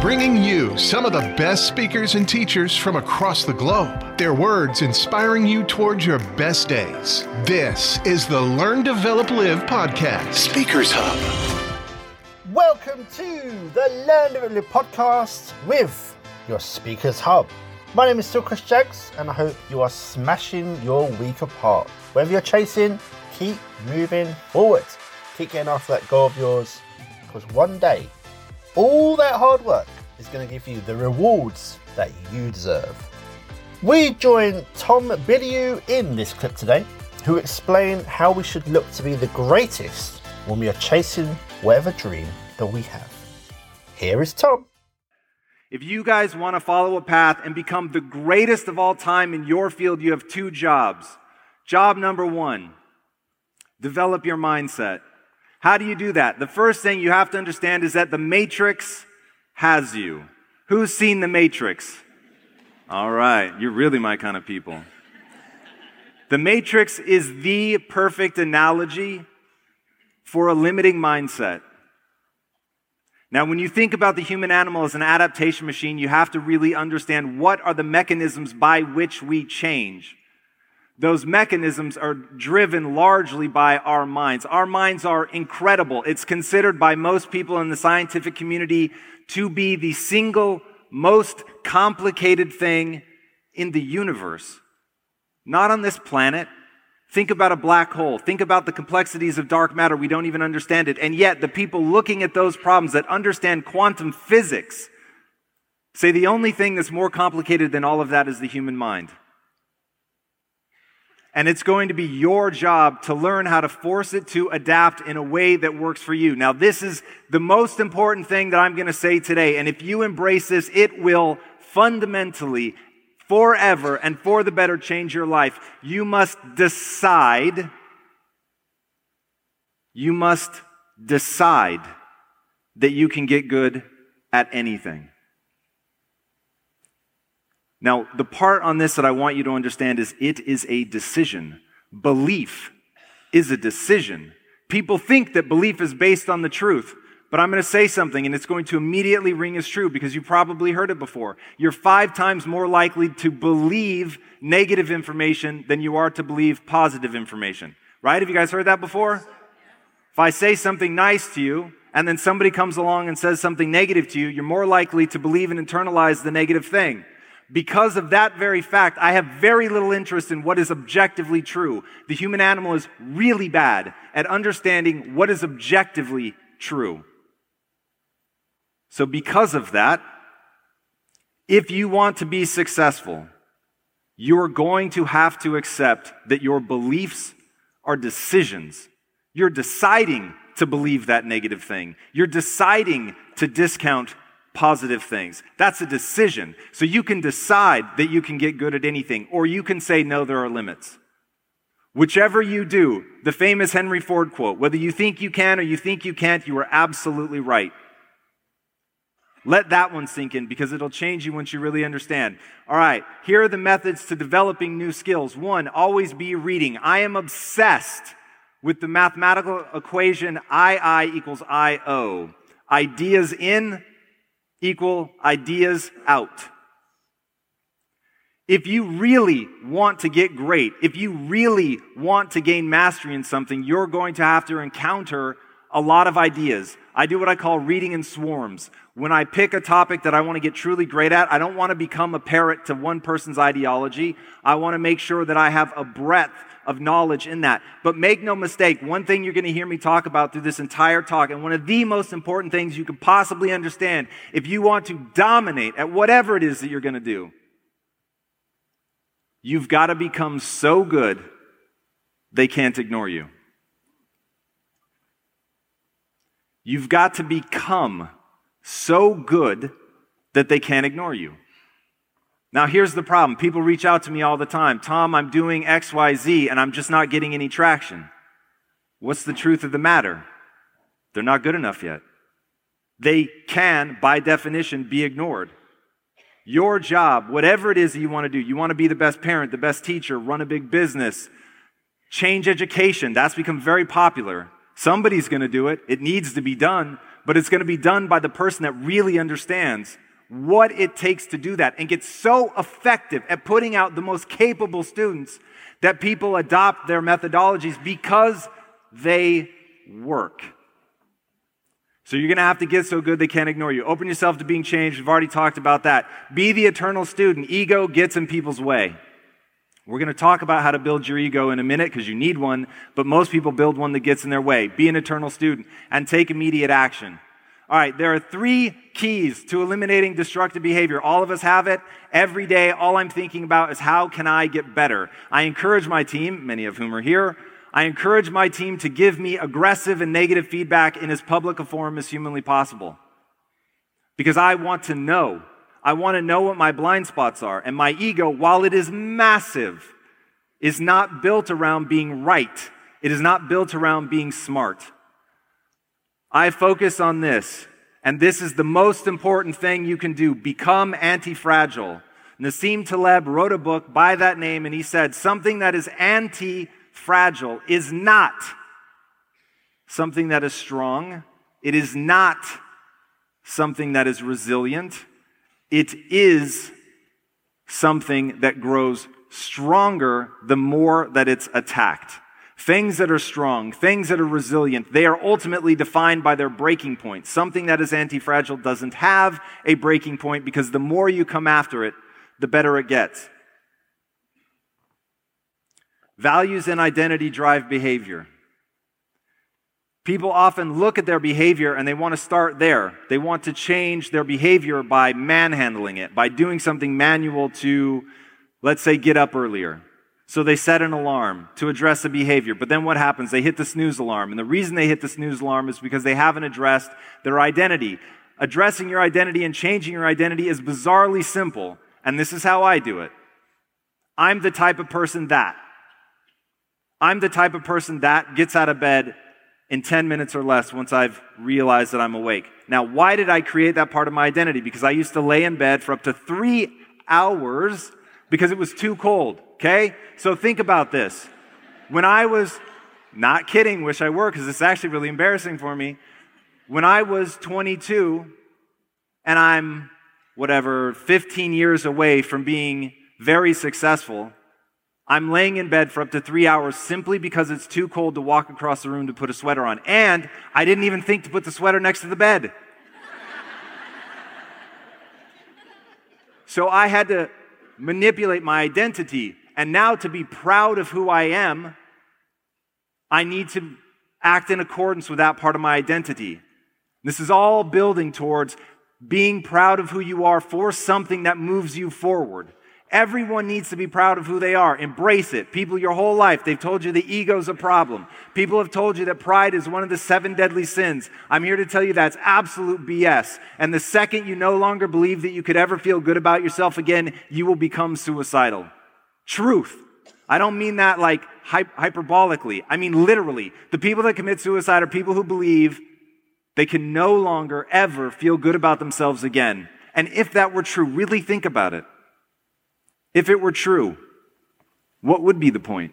bringing you some of the best speakers and teachers from across the globe. Their words inspiring you towards your best days. This is the Learn, Develop, Live podcast, Speakers Hub. Welcome to the Learn, Develop, Live podcast with your Speakers Hub. My name is still Chris Jags, and I hope you are smashing your week apart. Whether you're chasing, keep moving forward. Keep getting after that goal of yours, because one day all that hard work is going to give you the rewards that you deserve. We join Tom Bilyeu in this clip today, who explain how we should look to be the greatest when we are chasing whatever dream that we have. Here is Tom. If you guys want to follow a path and become the greatest of all time in your field, you have two jobs. Job number one, develop your mindset. How do you do that? The first thing you have to understand is that the matrix has you. Who's seen the matrix? All right, you're really my kind of people. The matrix is the perfect analogy for a limiting mindset. Now, when you think about the human animal as an adaptation machine, you have to really understand what are the mechanisms by which we change those mechanisms are driven largely by our minds. Our minds are incredible. It's considered by most people in the scientific community to be the single most complicated thing in the universe. Not on this planet. Think about a black hole. Think about the complexities of dark matter. We don't even understand it. And yet, the people looking at those problems that understand quantum physics say the only thing that's more complicated than all of that is the human mind. And it's going to be your job to learn how to force it to adapt in a way that works for you. Now, this is the most important thing that I'm going to say today. And if you embrace this, it will fundamentally, forever, and for the better change your life. You must decide. You must decide that you can get good at anything. Now, the part on this that I want you to understand is it is a decision. Belief is a decision. People think that belief is based on the truth, but I'm going to say something and it's going to immediately ring as true because you probably heard it before. You're five times more likely to believe negative information than you are to believe positive information. Right? Have you guys heard that before? If I say something nice to you, and then somebody comes along and says something negative to you, you're more likely to believe and internalize the negative thing because of that very fact, I have very little interest in what is objectively true. The human animal is really bad at understanding what is objectively true. So, because of that, if you want to be successful, you're going to have to accept that your beliefs are decisions. You're deciding to believe that negative thing. You're deciding to discount positive things. That's a decision. So you can decide that you can get good at anything, or you can say, no, there are limits. Whichever you do, the famous Henry Ford quote, whether you think you can or you think you can't, you are absolutely right. Let that one sink in because it'll change you once you really understand. All right, here are the methods to developing new skills. One, always be reading. I am obsessed with the mathematical equation II equals IO. Ideas in, equal ideas out. If you really want to get great, if you really want to gain mastery in something, you're going to have to encounter a lot of ideas. I do what I call reading in swarms. When I pick a topic that I want to get truly great at, I don't want to become a parrot to one person's ideology. I want to make sure that I have a breadth of knowledge in that. But make no mistake, one thing you're going to hear me talk about through this entire talk, and one of the most important things you can possibly understand if you want to dominate at whatever it is that you're going to do, you've got to become so good they can't ignore you. You've got to become so good that they can't ignore you. Now, here's the problem. People reach out to me all the time. Tom, I'm doing XYZ and I'm just not getting any traction. What's the truth of the matter? They're not good enough yet. They can, by definition, be ignored. Your job, whatever it is that you want to do, you want to be the best parent, the best teacher, run a big business, change education, that's become very popular. Somebody's going to do it. It needs to be done, but it's going to be done by the person that really understands what it takes to do that and gets so effective at putting out the most capable students that people adopt their methodologies because they work. So you're going to have to get so good they can't ignore you. Open yourself to being changed. We've already talked about that. Be the eternal student. Ego gets in people's way. We're going to talk about how to build your ego in a minute because you need one, but most people build one that gets in their way. Be an eternal student and take immediate action. All right, there are three keys to eliminating destructive behavior. All of us have it. Every day, all I'm thinking about is how can I get better? I encourage my team, many of whom are here, I encourage my team to give me aggressive and negative feedback in as public a forum as humanly possible. Because I want to know. I want to know what my blind spots are. And my ego, while it is massive, is not built around being right. It is not built around being smart. I focus on this, and this is the most important thing you can do become anti fragile. Nassim Taleb wrote a book by that name, and he said something that is anti fragile is not something that is strong, it is not something that is resilient, it is something that grows stronger the more that it's attacked. Things that are strong, things that are resilient, they are ultimately defined by their breaking point. Something that is anti fragile doesn't have a breaking point because the more you come after it, the better it gets. Values and identity drive behavior. People often look at their behavior and they want to start there. They want to change their behavior by manhandling it, by doing something manual to, let's say, get up earlier so they set an alarm to address the behavior. But then what happens? They hit the snooze alarm. And the reason they hit the snooze alarm is because they haven't addressed their identity. Addressing your identity and changing your identity is bizarrely simple. And this is how I do it. I'm the type of person that. I'm the type of person that gets out of bed in 10 minutes or less once I've realized that I'm awake. Now, why did I create that part of my identity? Because I used to lay in bed for up to three hours because it was too cold. Okay? So think about this. When I was, not kidding, wish I were, because it's actually really embarrassing for me. When I was 22 and I'm, whatever, 15 years away from being very successful, I'm laying in bed for up to three hours simply because it's too cold to walk across the room to put a sweater on. And I didn't even think to put the sweater next to the bed. so I had to manipulate my identity and now, to be proud of who I am, I need to act in accordance with that part of my identity. This is all building towards being proud of who you are for something that moves you forward. Everyone needs to be proud of who they are. Embrace it. People, your whole life, they've told you the ego's a problem. People have told you that pride is one of the seven deadly sins. I'm here to tell you that's absolute BS. And the second you no longer believe that you could ever feel good about yourself again, you will become suicidal truth. I don't mean that like hyperbolically. I mean literally. The people that commit suicide are people who believe they can no longer ever feel good about themselves again. And if that were true, really think about it. If it were true, what would be the point?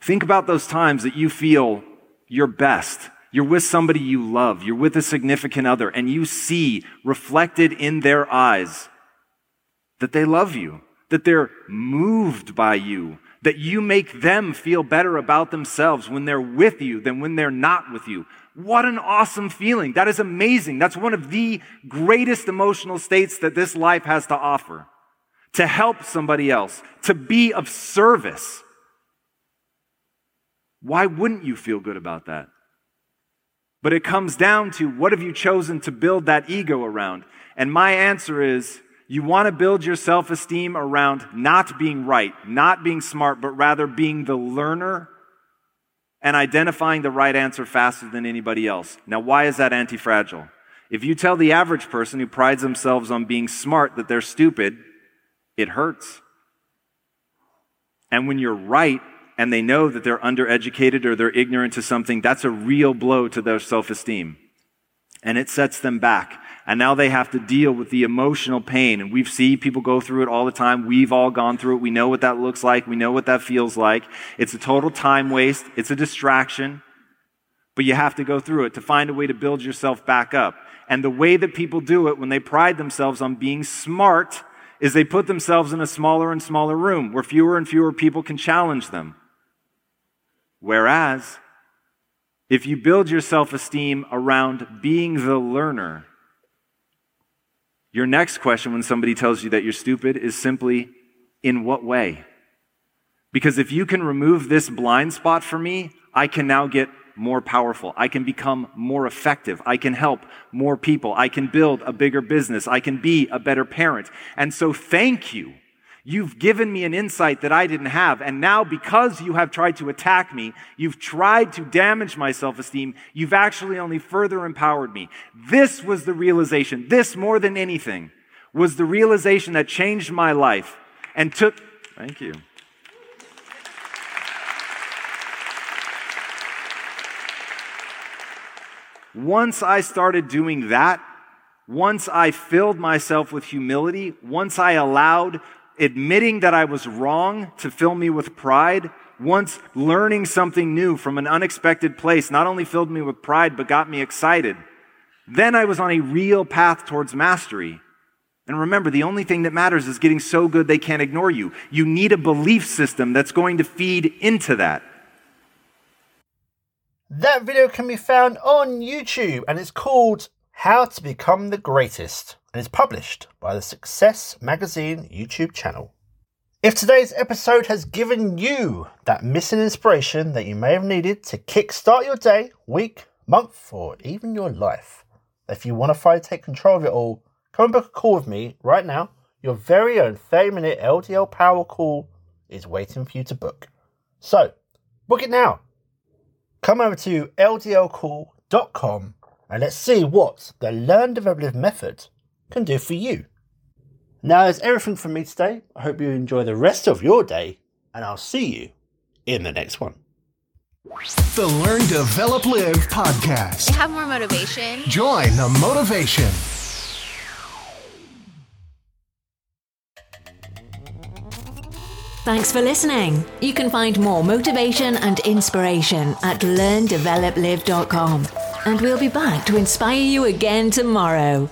Think about those times that you feel your best. You're with somebody you love. You're with a significant other, and you see reflected in their eyes that they love you that they're moved by you, that you make them feel better about themselves when they're with you than when they're not with you. What an awesome feeling. That is amazing. That's one of the greatest emotional states that this life has to offer. To help somebody else, to be of service. Why wouldn't you feel good about that? But it comes down to what have you chosen to build that ego around? And my answer is you want to build your self esteem around not being right, not being smart, but rather being the learner and identifying the right answer faster than anybody else. Now, why is that anti fragile? If you tell the average person who prides themselves on being smart that they're stupid, it hurts. And when you're right and they know that they're undereducated or they're ignorant to something, that's a real blow to their self esteem. And it sets them back. And now they have to deal with the emotional pain. And we've seen people go through it all the time. We've all gone through it. We know what that looks like. We know what that feels like. It's a total time waste. It's a distraction. but you have to go through it to find a way to build yourself back up. And the way that people do it when they pride themselves on being smart is they put themselves in a smaller and smaller room where fewer and fewer people can challenge them. Whereas, if you build your self esteem around being the learner, your next question when somebody tells you that you're stupid is simply, in what way? Because if you can remove this blind spot for me, I can now get more powerful. I can become more effective. I can help more people. I can build a bigger business. I can be a better parent. And so thank you. You've given me an insight that I didn't have. And now, because you have tried to attack me, you've tried to damage my self esteem, you've actually only further empowered me. This was the realization. This, more than anything, was the realization that changed my life and took. Thank you. Once I started doing that, once I filled myself with humility, once I allowed admitting that I was wrong to fill me with pride, once learning something new from an unexpected place not only filled me with pride, but got me excited, then I was on a real path towards mastery. And remember, the only thing that matters is getting so good they can't ignore you. You need a belief system that's going to feed into that. That video can be found on YouTube and it's called How to Become the Greatest and is published by the Success Magazine YouTube channel. If today's episode has given you that missing inspiration that you may have needed to kickstart your day, week, month, or even your life, if you want to finally take control of it all, come and book a call with me right now. Your very own 30 minute LDL power call is waiting for you to book. So, book it now come over to ldlcall.com and let's see what the Learn Develop Live method can do for you. Now, that's everything from me today. I hope you enjoy the rest of your day, and I'll see you in the next one. The Learn, Develop, Live podcast. You have more motivation. Join the motivation. Thanks for listening. You can find more motivation and inspiration at learndeveloplive.com. And we'll be back to inspire you again tomorrow.